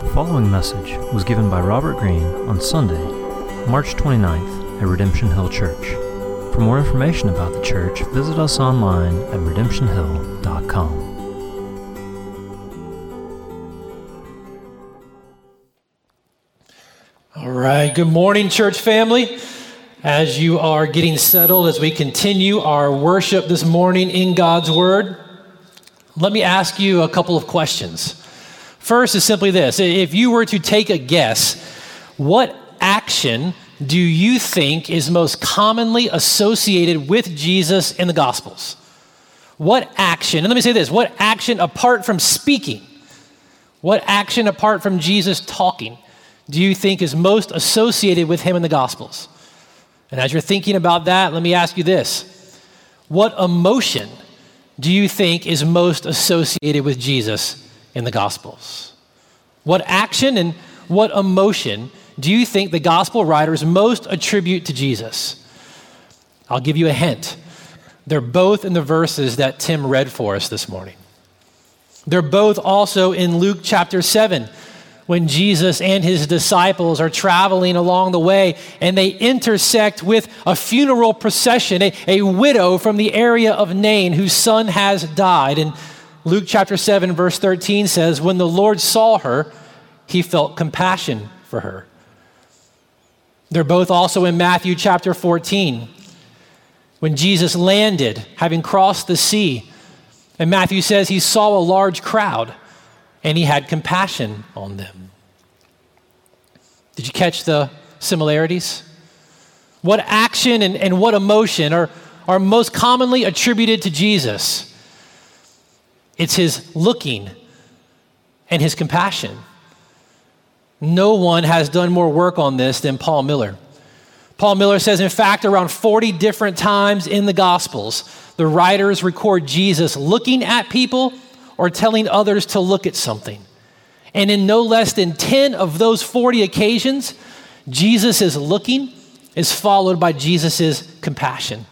The following message was given by Robert Greene on Sunday, March 29th at Redemption Hill Church. For more information about the church, visit us online at redemptionhill.com. All right, good morning, church family. As you are getting settled, as we continue our worship this morning in God's Word, let me ask you a couple of questions. First is simply this if you were to take a guess, what action do you think is most commonly associated with Jesus in the Gospels? What action, and let me say this what action apart from speaking, what action apart from Jesus talking do you think is most associated with him in the Gospels? And as you're thinking about that, let me ask you this What emotion do you think is most associated with Jesus in the Gospels? What action and what emotion do you think the Gospel writers most attribute to Jesus? I'll give you a hint. They're both in the verses that Tim read for us this morning. They're both also in Luke chapter 7 when Jesus and his disciples are traveling along the way and they intersect with a funeral procession, a, a widow from the area of Nain whose son has died. And Luke chapter 7, verse 13 says, When the Lord saw her, he felt compassion for her. They're both also in Matthew chapter 14. When Jesus landed, having crossed the sea, and Matthew says he saw a large crowd and he had compassion on them. Did you catch the similarities? What action and, and what emotion are, are most commonly attributed to Jesus? It's his looking and his compassion. No one has done more work on this than Paul Miller. Paul Miller says, in fact, around 40 different times in the Gospels, the writers record Jesus looking at people or telling others to look at something. And in no less than 10 of those 40 occasions, Jesus is looking is followed by Jesus' compassion.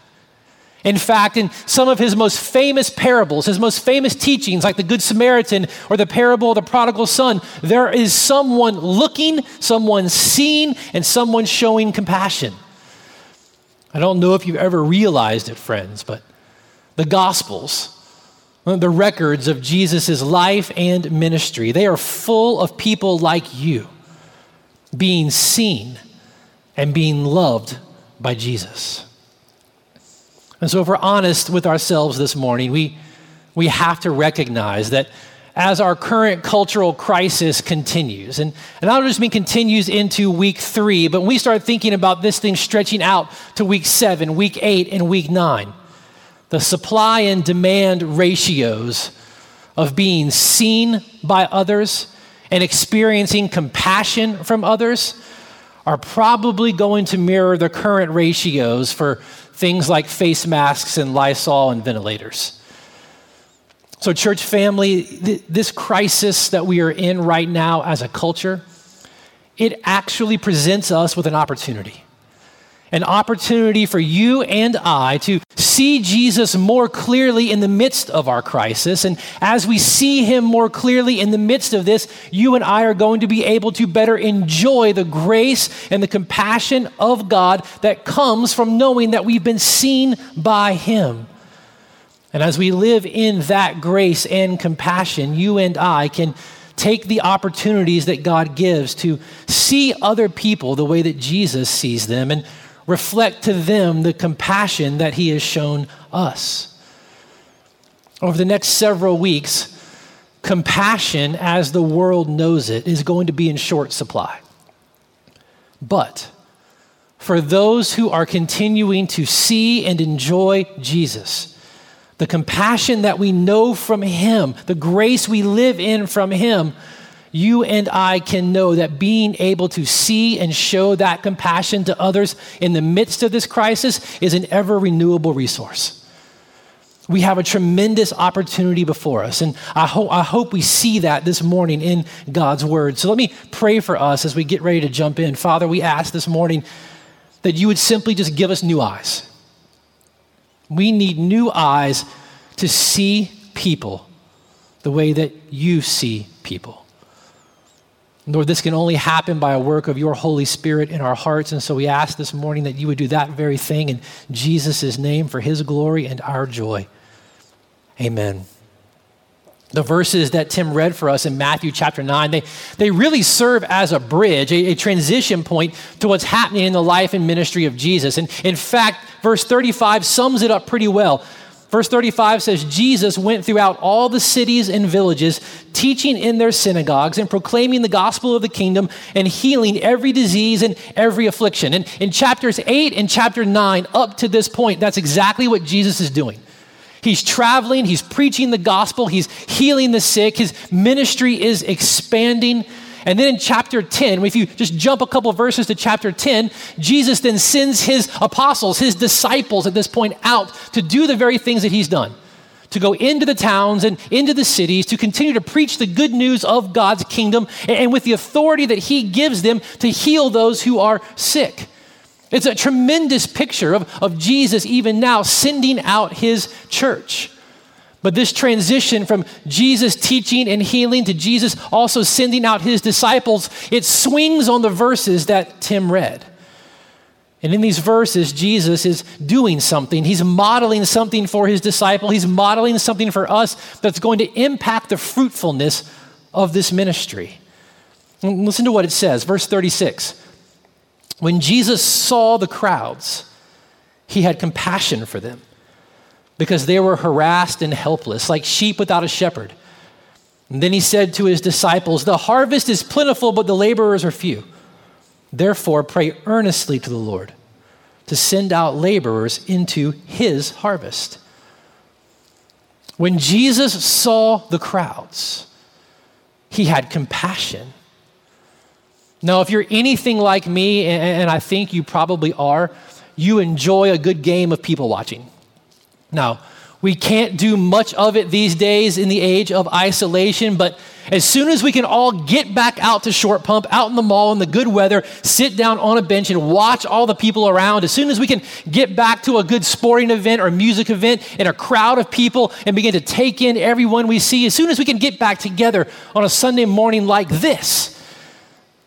In fact, in some of his most famous parables, his most famous teachings, like the Good Samaritan or the parable of the prodigal son, there is someone looking, someone seeing, and someone showing compassion. I don't know if you've ever realized it, friends, but the Gospels, the records of Jesus' life and ministry, they are full of people like you being seen and being loved by Jesus. And so, if we're honest with ourselves this morning, we, we have to recognize that as our current cultural crisis continues, and, and I don't just mean continues into week three, but when we start thinking about this thing stretching out to week seven, week eight, and week nine, the supply and demand ratios of being seen by others and experiencing compassion from others are probably going to mirror the current ratios for things like face masks and Lysol and ventilators. So, church family, th- this crisis that we are in right now as a culture, it actually presents us with an opportunity. An opportunity for you and I to see Jesus more clearly in the midst of our crisis. And as we see him more clearly in the midst of this, you and I are going to be able to better enjoy the grace and the compassion of God that comes from knowing that we've been seen by him. And as we live in that grace and compassion, you and I can take the opportunities that God gives to see other people the way that Jesus sees them and reflect to them the compassion that He has shown us. Over the next several weeks, compassion, as the world knows it, is going to be in short supply. But for those who are continuing to see and enjoy Jesus, the compassion that we know from Him, the grace we live in from Him, you and I can know that being able to see and show that compassion to others in the midst of this crisis is an ever renewable resource. We have a tremendous opportunity before us, and I, ho- I hope we see that this morning in God's Word. So let me pray for us as we get ready to jump in. Father, we ask this morning that you would simply just give us new eyes. We need new eyes to see people the way that you see people. Lord, this can only happen by a work of your Holy Spirit in our hearts. And so we ask this morning that you would do that very thing in Jesus' name for his glory and our joy. Amen. The verses that Tim read for us in Matthew chapter 9, they, they really serve as a bridge, a, a transition point to what's happening in the life and ministry of Jesus. And in fact, verse 35 sums it up pretty well. Verse 35 says, Jesus went throughout all the cities and villages, teaching in their synagogues and proclaiming the gospel of the kingdom and healing every disease and every affliction. And in chapters 8 and chapter 9, up to this point, that's exactly what Jesus is doing. He's traveling, he's preaching the gospel, he's healing the sick, his ministry is expanding. And then in chapter 10, if you just jump a couple verses to chapter 10, Jesus then sends his apostles, his disciples at this point out to do the very things that he's done to go into the towns and into the cities to continue to preach the good news of God's kingdom and with the authority that he gives them to heal those who are sick. It's a tremendous picture of, of Jesus even now sending out his church. But this transition from Jesus teaching and healing to Jesus also sending out his disciples, it swings on the verses that Tim read. And in these verses, Jesus is doing something. He's modeling something for his disciple. He's modeling something for us that's going to impact the fruitfulness of this ministry. Listen to what it says, verse 36. When Jesus saw the crowds, he had compassion for them because they were harassed and helpless, like sheep without a shepherd. And then he said to his disciples, The harvest is plentiful, but the laborers are few. Therefore, pray earnestly to the Lord to send out laborers into his harvest. When Jesus saw the crowds, he had compassion. Now, if you're anything like me, and I think you probably are, you enjoy a good game of people watching. Now, we can't do much of it these days in the age of isolation, but as soon as we can all get back out to Short Pump, out in the mall in the good weather, sit down on a bench and watch all the people around, as soon as we can get back to a good sporting event or music event in a crowd of people and begin to take in everyone we see, as soon as we can get back together on a Sunday morning like this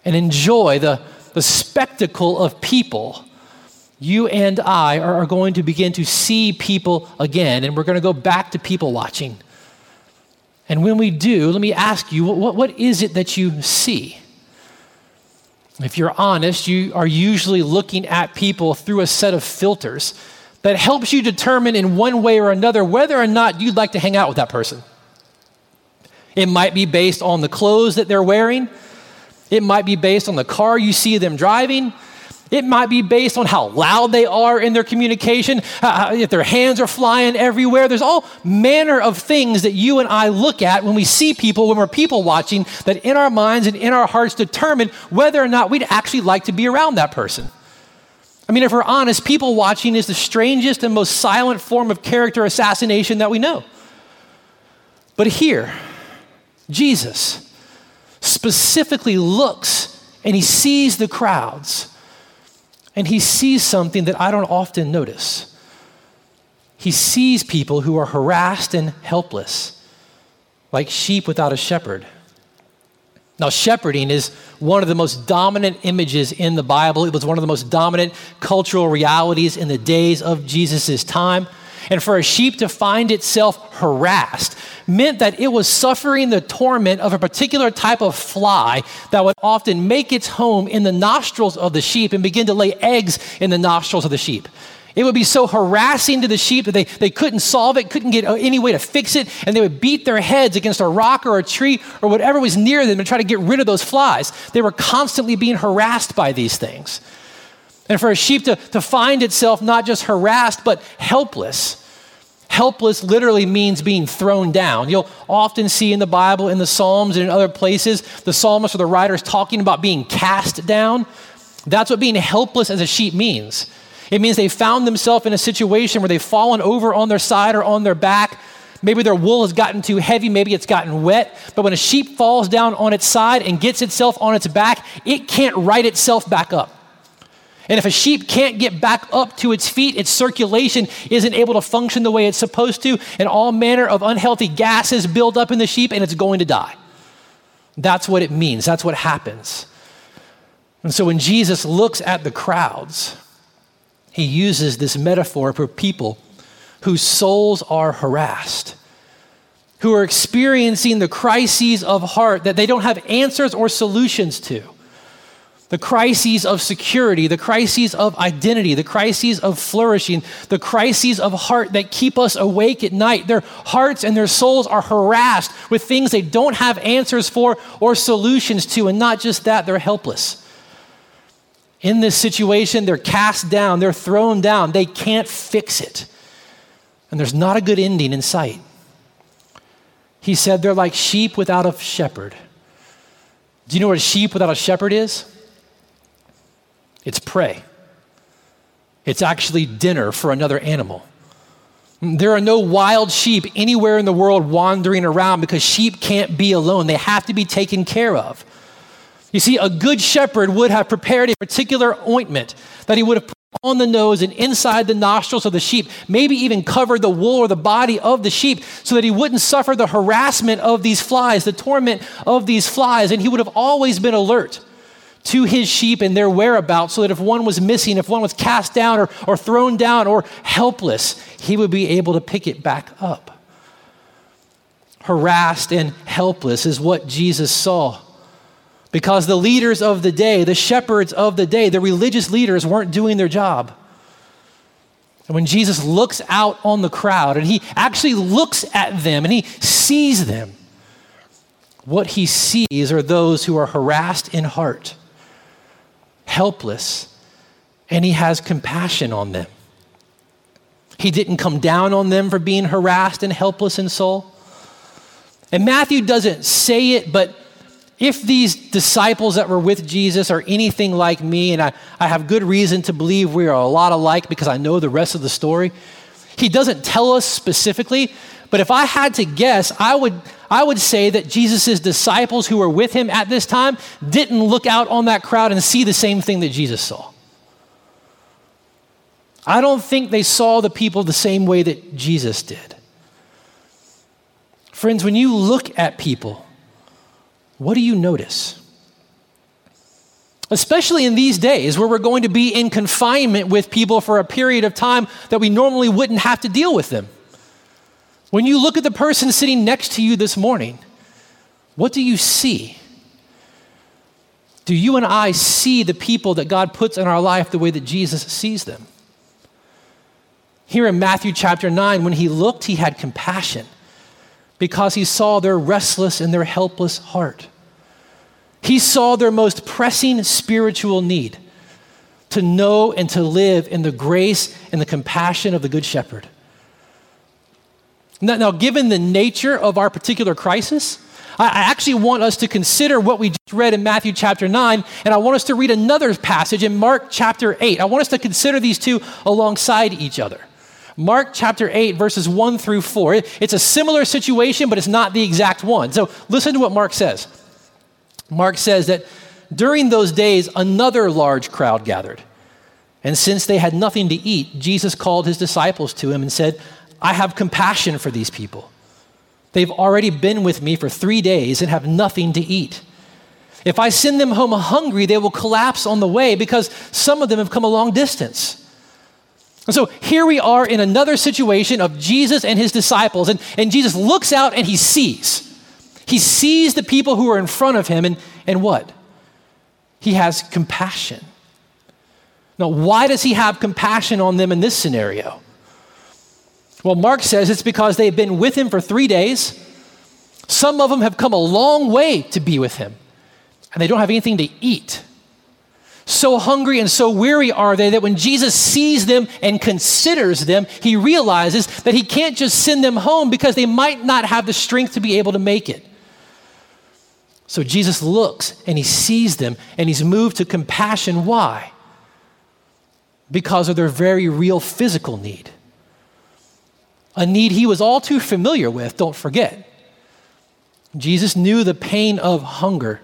and enjoy the, the spectacle of people you and I are going to begin to see people again, and we're going to go back to people watching. And when we do, let me ask you what, what is it that you see? If you're honest, you are usually looking at people through a set of filters that helps you determine in one way or another whether or not you'd like to hang out with that person. It might be based on the clothes that they're wearing. It might be based on the car you see them driving. It might be based on how loud they are in their communication, uh, if their hands are flying everywhere. There's all manner of things that you and I look at when we see people, when we're people watching, that in our minds and in our hearts determine whether or not we'd actually like to be around that person. I mean, if we're honest, people watching is the strangest and most silent form of character assassination that we know. But here, Jesus specifically looks and he sees the crowds and he sees something that I don't often notice. He sees people who are harassed and helpless, like sheep without a shepherd. Now, shepherding is one of the most dominant images in the Bible. It was one of the most dominant cultural realities in the days of Jesus' time. And for a sheep to find itself harassed meant that it was suffering the torment of a particular type of fly that would often make its home in the nostrils of the sheep and begin to lay eggs in the nostrils of the sheep. It would be so harassing to the sheep that they, they couldn't solve it, couldn't get any way to fix it, and they would beat their heads against a rock or a tree or whatever was near them to try to get rid of those flies. They were constantly being harassed by these things. And for a sheep to, to find itself not just harassed, but helpless. Helpless literally means being thrown down. You'll often see in the Bible, in the Psalms, and in other places, the psalmist or the writers talking about being cast down. That's what being helpless as a sheep means. It means they found themselves in a situation where they've fallen over on their side or on their back. Maybe their wool has gotten too heavy, maybe it's gotten wet. But when a sheep falls down on its side and gets itself on its back, it can't right itself back up. And if a sheep can't get back up to its feet, its circulation isn't able to function the way it's supposed to, and all manner of unhealthy gases build up in the sheep, and it's going to die. That's what it means, that's what happens. And so when Jesus looks at the crowds, he uses this metaphor for people whose souls are harassed, who are experiencing the crises of heart that they don't have answers or solutions to. The crises of security, the crises of identity, the crises of flourishing, the crises of heart that keep us awake at night. Their hearts and their souls are harassed with things they don't have answers for or solutions to. And not just that, they're helpless in this situation, they're cast down, they're thrown down, they can't fix it. And there's not a good ending in sight. He said they're like sheep without a shepherd. Do you know what a sheep without a shepherd is? It's prey. It's actually dinner for another animal. There are no wild sheep anywhere in the world wandering around because sheep can't be alone. They have to be taken care of. You see, a good shepherd would have prepared a particular ointment that he would have put on the nose and inside the nostrils of the sheep, maybe even covered the wool or the body of the sheep so that he wouldn't suffer the harassment of these flies, the torment of these flies. And he would have always been alert to his sheep and their whereabouts so that if one was missing, if one was cast down or, or thrown down or helpless, he would be able to pick it back up. Harassed and helpless is what Jesus saw because the leaders of the day, the shepherds of the day, the religious leaders weren't doing their job. And when Jesus looks out on the crowd and he actually looks at them and he sees them, what he sees are those who are harassed in heart, helpless, and he has compassion on them. He didn't come down on them for being harassed and helpless in soul. And Matthew doesn't say it, but if these disciples that were with Jesus are anything like me, and I, I have good reason to believe we are a lot alike because I know the rest of the story, he doesn't tell us specifically, but if I had to guess, I would, I would say that Jesus' disciples who were with him at this time didn't look out on that crowd and see the same thing that Jesus saw. I don't think they saw the people the same way that Jesus did. Friends, when you look at people, what do you notice? Especially in these days where we're going to be in confinement with people for a period of time that we normally wouldn't have to deal with them. When you look at the person sitting next to you this morning, what do you see? Do you and I see the people that God puts in our life the way that Jesus sees them? Here in Matthew chapter 9, when he looked, he had compassion because he saw their restless and their helpless heart. He saw their most pressing spiritual need to know and to live in the grace and the compassion of the Good Shepherd. Now, now given the nature of our particular crisis, I, I actually want us to consider what we just read in Matthew chapter 9, and I want us to read another passage in Mark chapter 8. I want us to consider these two alongside each other. Mark chapter 8, verses 1 through 4. It's a similar situation, but it's not the exact one. So listen to what Mark says. Mark says that during those days, another large crowd gathered. And since they had nothing to eat, Jesus called his disciples to him and said, I have compassion for these people. They've already been with me for three days and have nothing to eat. If I send them home hungry, they will collapse on the way because some of them have come a long distance. And so here we are in another situation of Jesus and his disciples, and, and Jesus looks out and he sees. He sees the people who are in front of him, and, and what? He has compassion. Now, why does he have compassion on them in this scenario? Well, Mark says it's because they've been with him for three days. Some of them have come a long way to be with him, and they don't have anything to eat. So hungry and so weary are they that when Jesus sees them and considers them, he realizes that he can't just send them home because they might not have the strength to be able to make it. So Jesus looks and he sees them and he's moved to compassion. Why? Because of their very real physical need. A need he was all too familiar with, don't forget. Jesus knew the pain of hunger.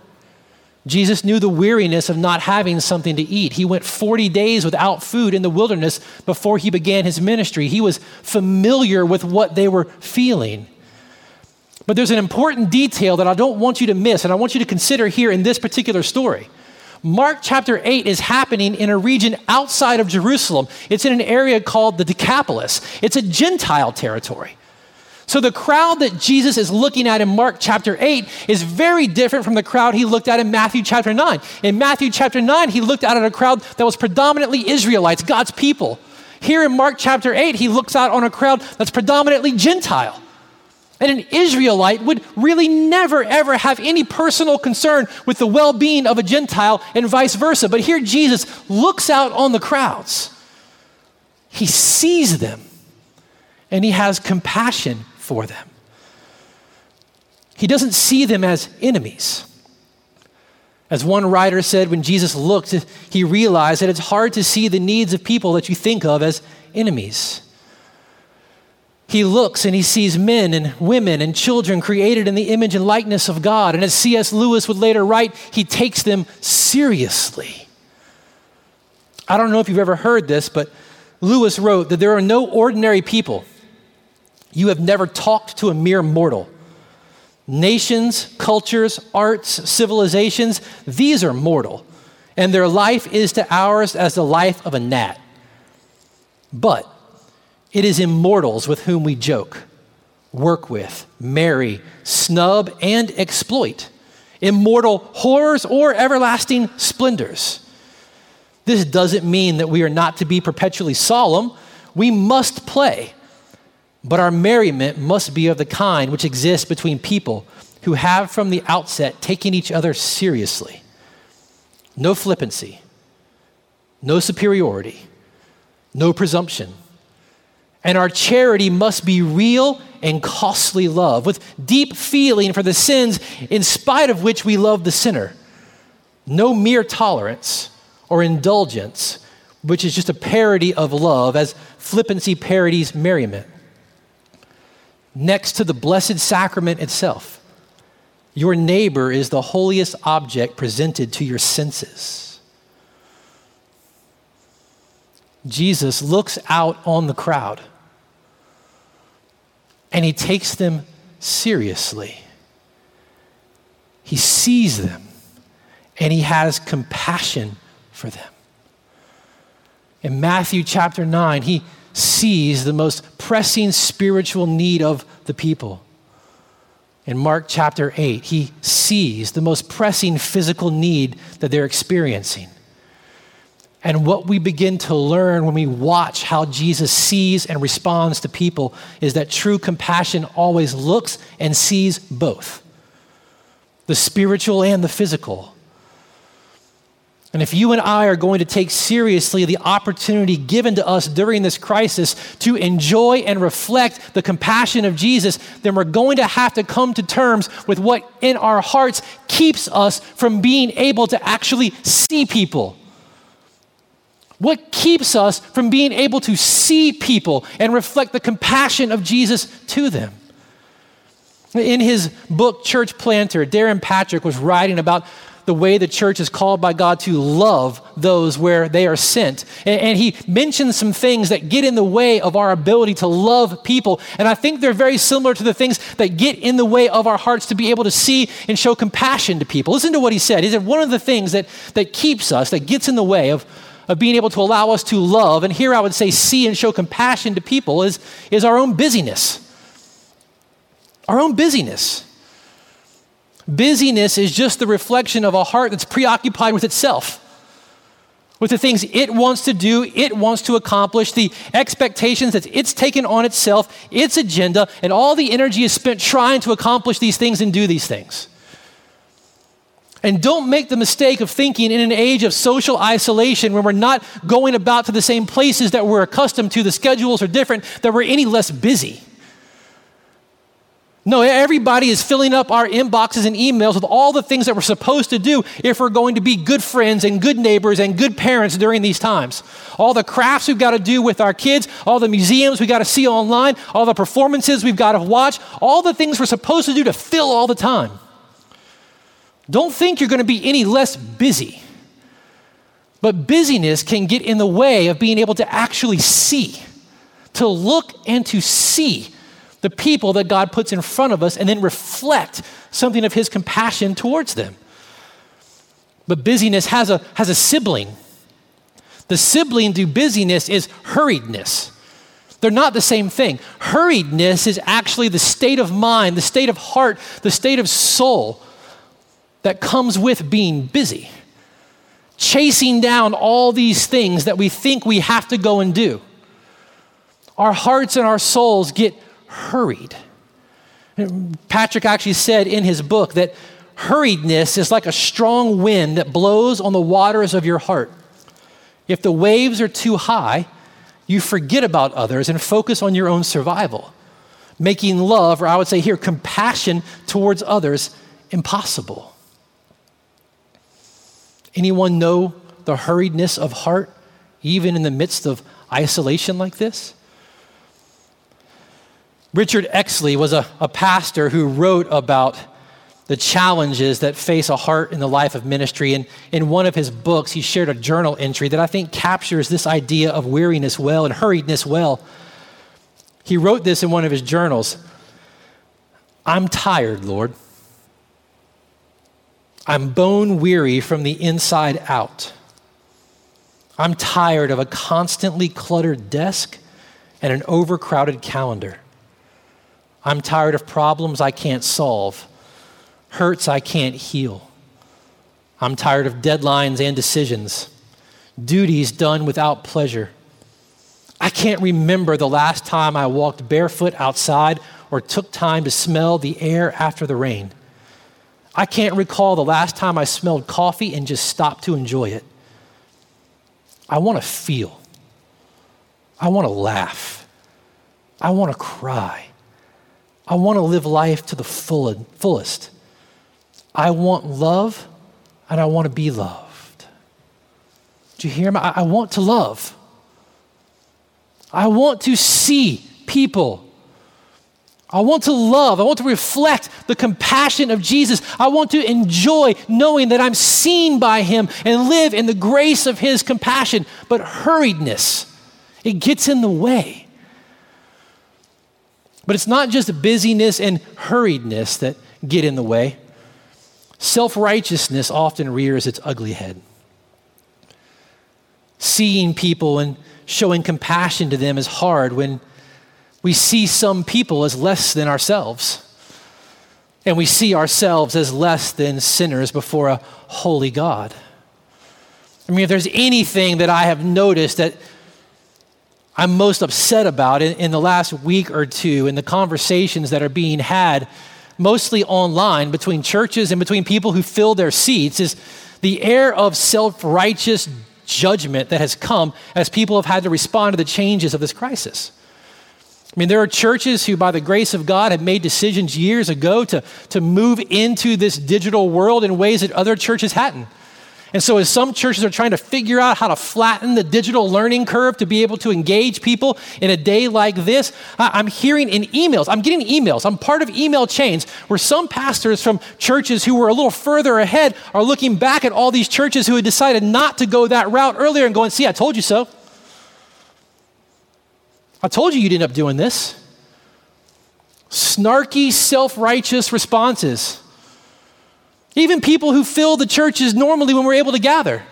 Jesus knew the weariness of not having something to eat. He went 40 days without food in the wilderness before he began his ministry. He was familiar with what they were feeling. But there's an important detail that I don't want you to miss, and I want you to consider here in this particular story. Mark chapter 8 is happening in a region outside of Jerusalem. It's in an area called the Decapolis, it's a Gentile territory. So the crowd that Jesus is looking at in Mark chapter 8 is very different from the crowd he looked at in Matthew chapter 9. In Matthew chapter 9, he looked out at a crowd that was predominantly Israelites, God's people. Here in Mark chapter 8, he looks out on a crowd that's predominantly Gentile. And an Israelite would really never, ever have any personal concern with the well being of a Gentile and vice versa. But here Jesus looks out on the crowds, he sees them, and he has compassion for them. He doesn't see them as enemies. As one writer said, when Jesus looked, he realized that it's hard to see the needs of people that you think of as enemies. He looks and he sees men and women and children created in the image and likeness of God. And as C.S. Lewis would later write, he takes them seriously. I don't know if you've ever heard this, but Lewis wrote that there are no ordinary people. You have never talked to a mere mortal. Nations, cultures, arts, civilizations, these are mortal, and their life is to ours as the life of a gnat. But it is immortals with whom we joke, work with, marry, snub, and exploit. Immortal horrors or everlasting splendors. This doesn't mean that we are not to be perpetually solemn. We must play. But our merriment must be of the kind which exists between people who have from the outset taken each other seriously. No flippancy, no superiority, no presumption and our charity must be real and costly love, with deep feeling for the sins in spite of which we love the sinner. No mere tolerance or indulgence, which is just a parody of love, as flippancy parodies merriment. Next to the Blessed Sacrament itself, your neighbor is the holiest object presented to your senses. Jesus looks out on the crowd and he takes them seriously. He sees them and he has compassion for them. In Matthew chapter 9, he sees the most pressing spiritual need of the people. In Mark chapter 8, he sees the most pressing physical need that they're experiencing. And what we begin to learn when we watch how Jesus sees and responds to people is that true compassion always looks and sees both the spiritual and the physical. And if you and I are going to take seriously the opportunity given to us during this crisis to enjoy and reflect the compassion of Jesus, then we're going to have to come to terms with what in our hearts keeps us from being able to actually see people what keeps us from being able to see people and reflect the compassion of Jesus to them? In his book, Church Planter, Darrin Patrick was writing about the way the church is called by God to love those where they are sent. And, and, he mentions some things that get in the way of our ability to love people. And I think they're very similar to the things that get in the way of our hearts to be able to see and show compassion to people. Listen to what he said. He said, One of the things that, that keeps us, that gets in the way of, of being able to allow us to love, and here I would say see and show compassion to people, is, is our own busyness. Our own busyness. Busyness is just the reflection of a heart that's preoccupied with itself, with the things it wants to do, it wants to accomplish, the expectations that it's taken on itself, its agenda, and all the energy is spent trying to accomplish these things and do these things. And don't make the mistake of thinking in an age of social isolation when we're not going about to the same places that we're accustomed to, the schedules are different, that we're any less busy. No, everybody is filling up our inboxes and emails with all the things that we're supposed to do if we're going to be good friends and good neighbors and good parents during these times. All the crafts we've got to do with our kids, all the museums we've got to see online, all the performances we've got to watch, all the things we're supposed to do to fill all the time. Don't think you're going to be any less busy. But busyness can get in the way of being able to actually see, to look and to see the people that God puts in front of us, and then reflect something of His compassion towards them. But busyness has a, has a sibling. The sibling to busyness is hurriedness. They're not the same thing. Hurriedness is actually the state of mind, the state of heart, the state of soul that comes with being busy, chasing down all these things that we think we have to go and do. Our hearts and our souls get hurried. Patrick actually said in his book that hurriedness is like a strong wind that blows on the waters of your heart. If the waves are too high, you forget about others and focus on your own survival, making love, or I would say here, compassion towards others impossible. Anyone know the hurriedness of heart, even in the midst of isolation like this? Richard Exley was a, a pastor who wrote about the challenges that face a heart in the life of ministry. And in one of his books, he shared a journal entry that I think captures this idea of weariness well and hurriedness well. He wrote this in one of his journals I'm tired, Lord. I'm bone weary from the inside out. I'm tired of a constantly cluttered desk and an overcrowded calendar. I'm tired of problems I can't solve hurts I can't heal. I'm tired of deadlines and decisions, duties done without pleasure. I can't remember the last time I walked barefoot outside or took time to smell the air after the rain. I can't recall the last time I smelled coffee and just stopped to enjoy it. I want to feel. I want to laugh. I want to cry. I want to live life to the full, fullest. I want love and I want to be loved. Do you hear me? I want to love. I want to see people. I want to love. I want to reflect the compassion of Jesus. I want to enjoy knowing that I'm seen by Him and live in the grace of His compassion. But hurriedness, it gets in the way. But it's not just busyness and hurriedness that get in the way. Self righteousness often rears its ugly head. Seeing people and showing compassion to them is hard when we see some people as less than ourselves. And we see ourselves as less than sinners before a holy God. I mean, if there's anything that I have noticed that I'm most upset about in, in the last week or two in the conversations that are being had mostly online between churches and between people who fill their seats is the air of self righteous judgment that has come as people have had to respond to the changes of this crisis. I mean, there are churches who, by the grace of God, have made decisions years ago to, to move into this digital world in ways that other churches hadn't. And so, as some churches are trying to figure out how to flatten the digital learning curve to be able to engage people in a day like this, I'm hearing in emails, I'm getting emails, I'm part of email chains where some pastors from churches who were a little further ahead are looking back at all these churches who had decided not to go that route earlier and going, See, I told you so. I told you you'd end up doing this. Snarky, self righteous responses. Even people who fill the churches normally when we're able to gather.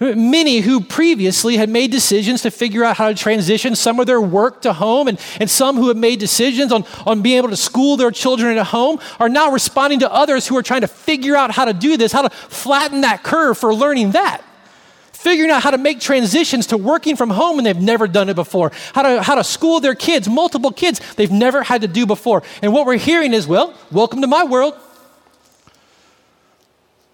Many who previously had made decisions to figure out how to transition some of their work to home, and, and some who have made decisions on, on being able to school their children at home are now responding to others who are trying to figure out how to do this, how to flatten that curve for learning that. Figuring out how to make transitions to working from home and they've never done it before. How to, how to school their kids, multiple kids they've never had to do before. And what we're hearing is, well, welcome to my world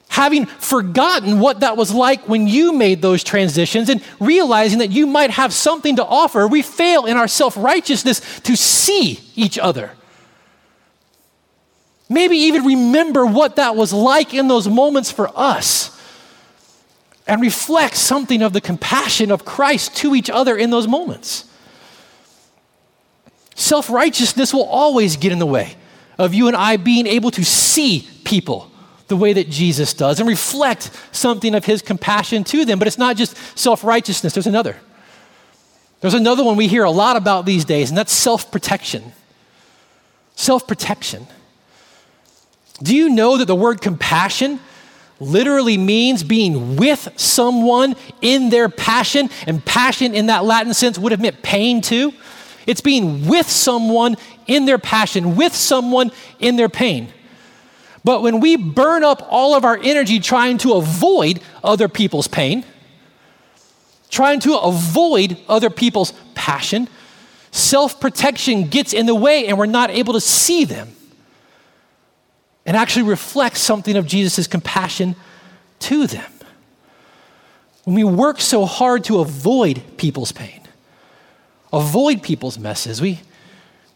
having forgotten what that was like when you made those transitions and realizing that you might have something to offer, we fail in our self righteousness to see each other. Maybe even remember what that was like in those moments for us and reflect something of the compassion of Christ to each other in those moments. Self righteousness will always get in the way of you and I being able to see people the way that Jesus does and reflect something of his compassion to them. But it's not just self righteousness, there's another. There's another one we hear a lot about these days, and that's self protection. self protection. Do you know that the word compassion literally means being with someone in their passion? And passion in that Latin sense would have meant pain too. It's being with someone in their passion, with someone in their pain. But when we burn up all of our energy trying to avoid other people's pain, trying to avoid other people's passion, self protection gets in the way and we're not able to see them and actually reflects something of Jesus' compassion to them. When we work so hard to avoid people's pain, avoid people's messes, we,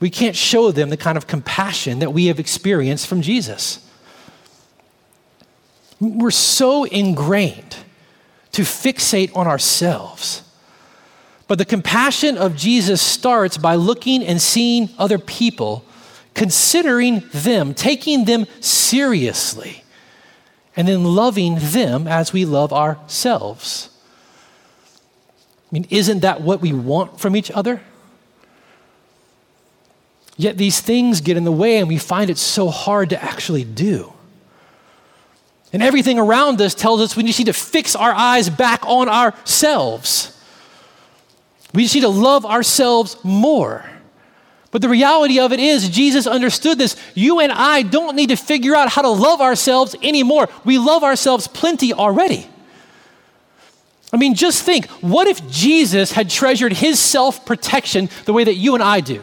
we can't show them the kind of compassion that we have experienced from Jesus. We're so ingrained to fixate on ourselves. But the compassion of Jesus starts by looking and seeing other people considering them, taking them seriously, and then loving them as we love ourselves. I mean, isn't that what we want from each other? Yet these things get in the way, and we find it so hard to actually do. And everything around us tells us we just need to fix our eyes back on ourselves. We just need to love ourselves more. But the reality of it is, Jesus understood this. You and I don't need to figure out how to love ourselves anymore. We love ourselves plenty already. I mean, just think what if Jesus had treasured his self protection the way that you and I do?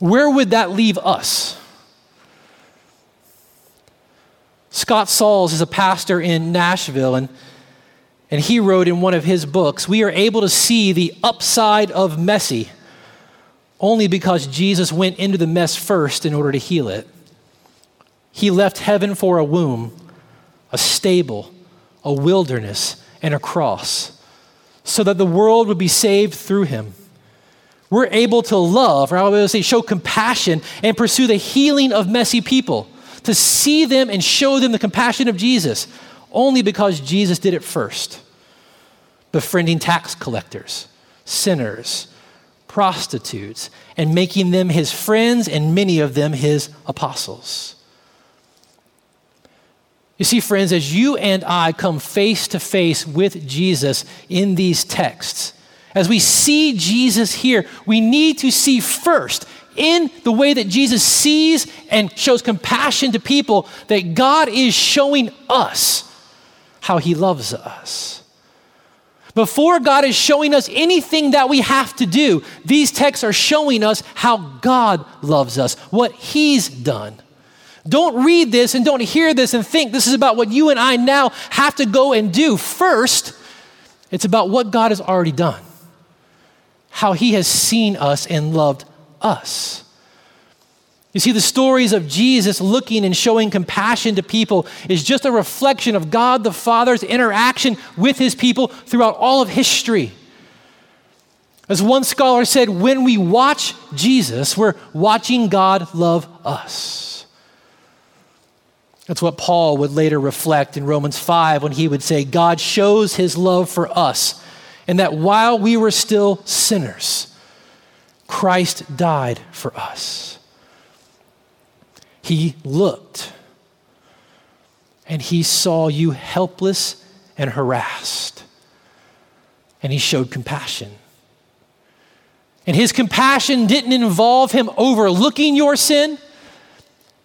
Where would that leave us? Scott Sauls is a pastor in Nashville, and, and he wrote in one of his books We are able to see the upside of messy only because Jesus went into the mess first in order to heal it. He left heaven for a womb, a stable, a wilderness, and a cross so that the world would be saved through him. We're able to love, or I would say, show compassion and pursue the healing of messy people, to see them and show them the compassion of Jesus, only because Jesus did it first. Befriending tax collectors, sinners, prostitutes and making them his friends and many of them his apostles. You see, friends, as you and I come face to face with Jesus in these texts, as we see Jesus here, we need to see first, in the way that Jesus sees and shows compassion to people, that God is showing us how he loves us. Before God is showing us anything that we have to do, these texts are showing us how God loves us, what He's done. Don't read this and don't hear this and think this is about what you and I now have to go and do. First, it's about what God has already done, how He has seen us and loved us. You see, the stories of Jesus looking and showing compassion to people is just a reflection of God the Father's interaction with his people throughout all of history. As one scholar said, when we watch Jesus, we're watching God love us. That's what Paul would later reflect in Romans 5 when he would say, God shows his love for us, and that while we were still sinners, Christ died for us. He looked and he saw you helpless and harassed, and he showed compassion. And his compassion didn't involve him overlooking your sin.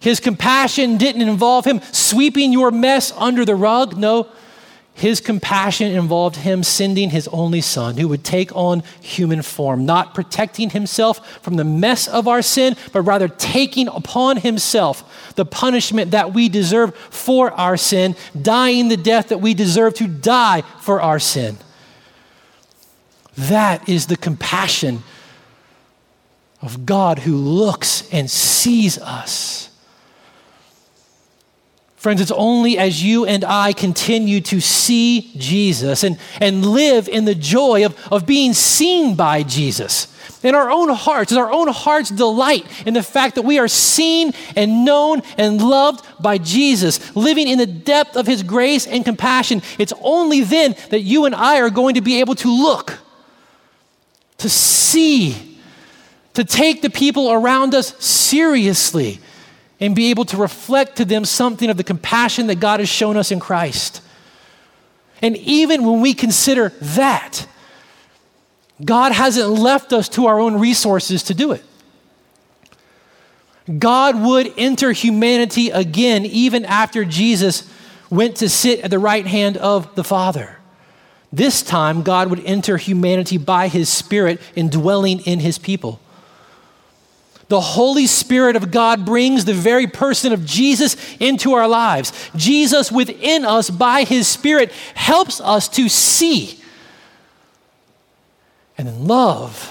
His compassion didn't involve him sweeping your mess under the rug. No, his compassion involved him sending his only son who would take on human form, not protecting himself from the mess of our sin, but rather taking upon himself the punishment that we deserve for our sin, dying the death that we deserve to die for our sin. That is the compassion of God who looks and sees us Friends, it's only as you and I continue to see Jesus and, and live in the joy of, of being seen by Jesus in our own hearts, as our own hearts delight in the fact that we are seen and known and loved by Jesus, living in the depth of his grace and compassion. It's only then that you and I are going to be able to look, to see to take the people around us seriously and be able to reflect to them something of the compassion that God has shown us in Christ. And even when we consider that, God hasn't left us to our own resources to do it. God would enter humanity again even after Jesus went to sit at the right hand of the Father. This time, God would enter humanity by his Spirit indwelling in his people. The Holy Spirit of God brings the very person of Jesus into our lives. Jesus within us by his Spirit helps us to see and then love,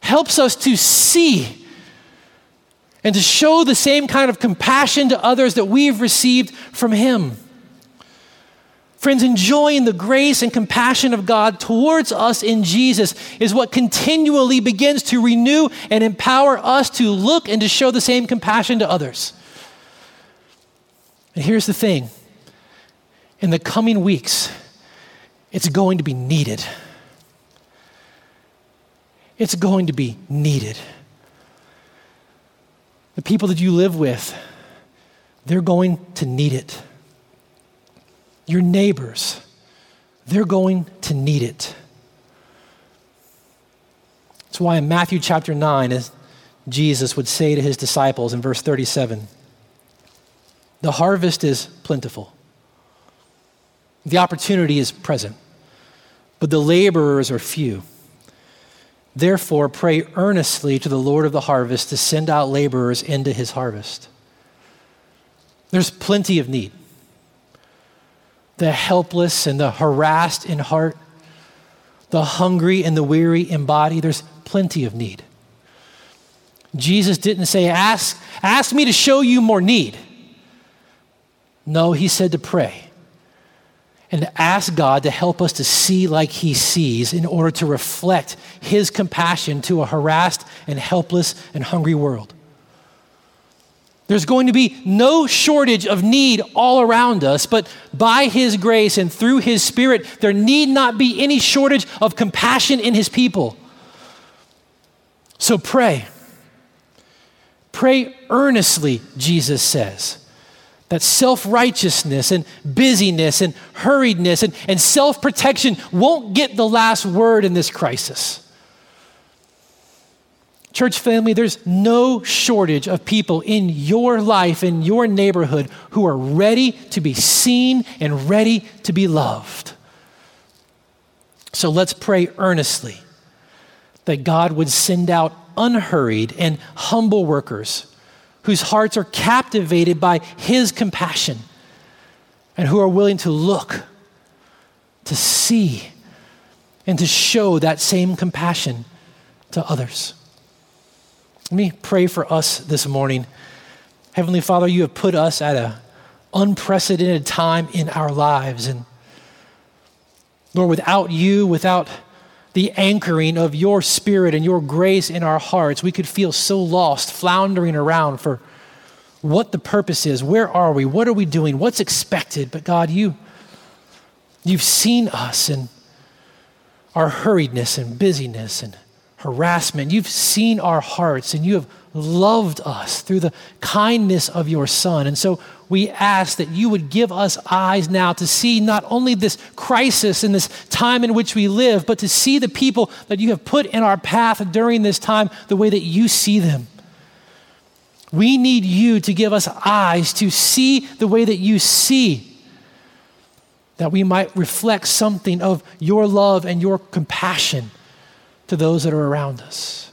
helps us to see and to show the same kind of compassion to others that we've received from Him. Friends, enjoying the grace and compassion of God towards us in Jesus is what continually begins to renew and empower us to look and to show the same compassion to others. And here's the thing in the coming weeks, it's going to be needed. It's going to be needed. The people that you live with, they're going to need it. Your neighbors, they're going to need it. That's why in Matthew chapter 9, Jesus would say to his disciples in verse 37 The harvest is plentiful, the opportunity is present, but the laborers are few. Therefore, pray earnestly to the Lord of the harvest to send out laborers into his harvest. There's plenty of need. The helpless and the harassed in heart, the hungry and the weary in body, there's plenty of need. Jesus didn't say, Ask, ask me to show you more need. No, he said to pray and to ask God to help us to see like He sees in order to reflect His compassion to a harassed and helpless and hungry world. There's going to be no shortage of need all around us, but by His grace and through His Spirit, there need not be any shortage of compassion in His people. So pray. Pray earnestly, Jesus says that self righteousness and busyness and hurriedness and, and self protection won't get the last word in this crisis. Church family, there's no shortage of people in your life, in your neighborhood, who are ready to be seen and ready to be loved. So let's pray earnestly that God would send out unhurried and humble workers whose hearts are captivated by his compassion and who are willing to look, to see, and to show that same compassion to others. Let me pray for us this morning. Heavenly Father, you have put us at an unprecedented time in our lives. And Lord, without you, without the anchoring of your spirit and your grace in our hearts, we could feel so lost, floundering around for what the purpose is. Where are we? What are we doing? What's expected? But God, you, you've seen us and our hurriedness and busyness and harassment. You've seen our hearts and you have loved us through the kindness of your Son. And so we ask that you would give us eyes now to see not only this crisis and this time in which we live, but to see the people that you have put in our path during this time the way that you see them. We need you to give us eyes to see the way that you see, that we might reflect something of your love and your compassion to those that are around us.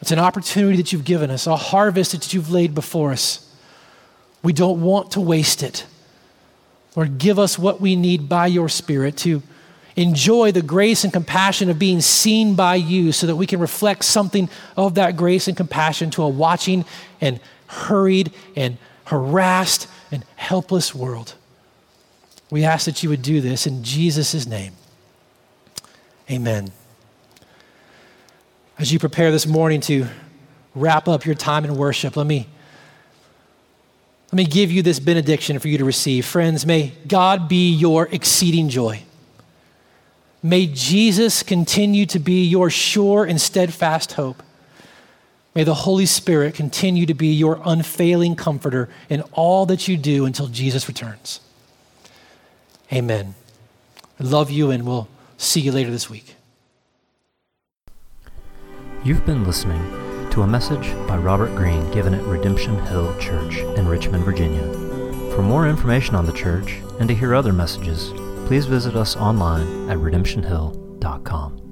It's an opportunity that you've given us, a harvest that you've laid before us. We don't want to waste it. Lord, give us what we need by your Spirit to enjoy the grace and compassion of being seen by you so that we can reflect something of that grace and compassion to a watching and hurried and harassed and helpless world. We ask that you would do this in Jesus' name. Amen. As you prepare this morning to wrap up your time in worship, let me let me give you this benediction for you to receive. Friends, may God be your exceeding joy. May Jesus continue to be your sure and steadfast hope. May the Holy Spirit continue to be your unfailing comforter in all that you do until Jesus returns. Amen. I love you, and we'll see you later this week. You've been listening to a message by Robert Greene given at Redemption Hill Church in Richmond, Virginia. For more information on the church and to hear other messages, please visit us online at redemptionhill.com.